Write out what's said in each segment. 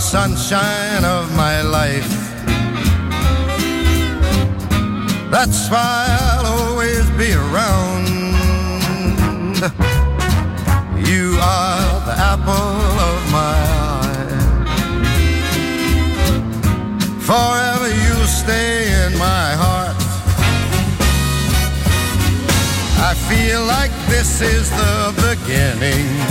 Sunshine of my life. That's why I'll always be around. You are the apple of my eye. Forever you'll stay in my heart. I feel like this is the beginning.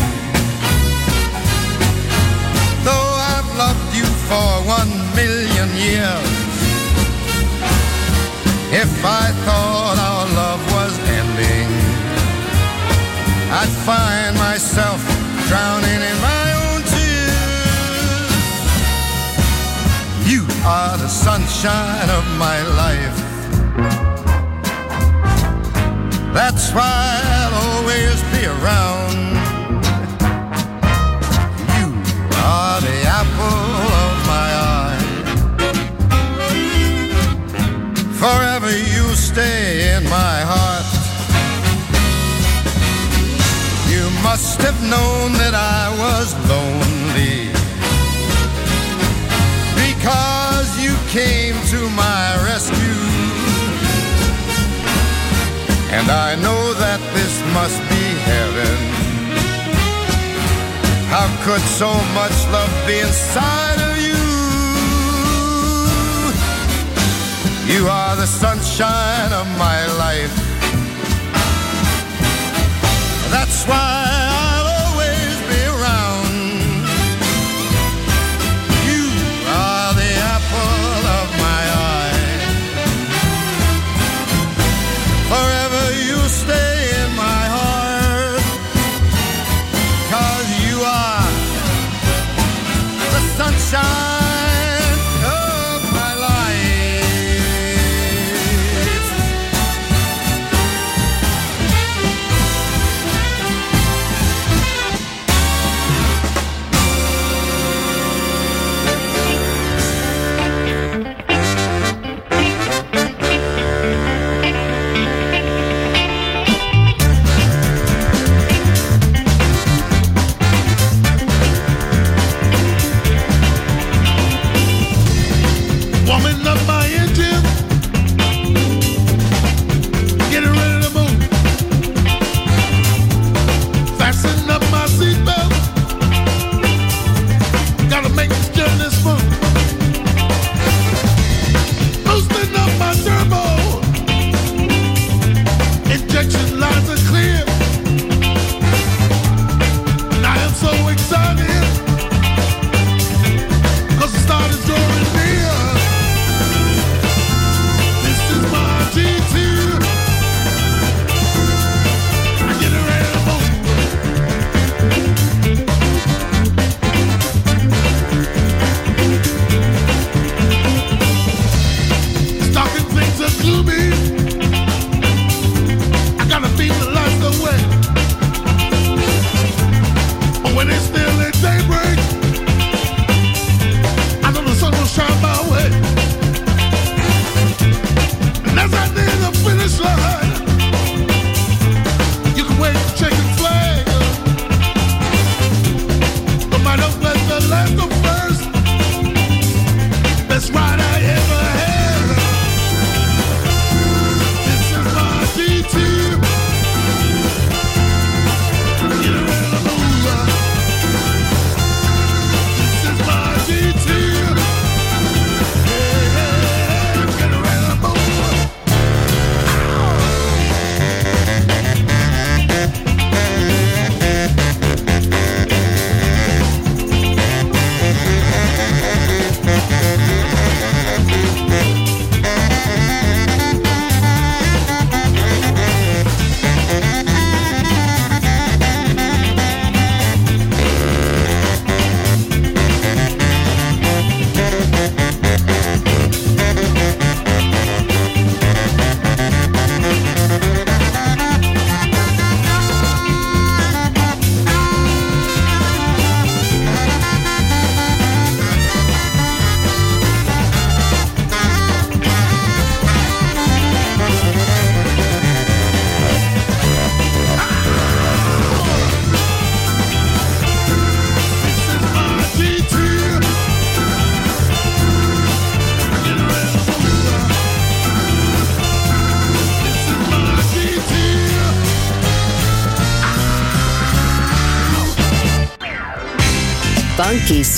Sunshine of my life. That's why I'll always be around. You are the apple of my eye. Forever you stay in my heart. You must have known that I was lonely because I know that this must be heaven. How could so much love be inside of you? You are the sunshine of my life. That's why the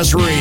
Masterclass Radio.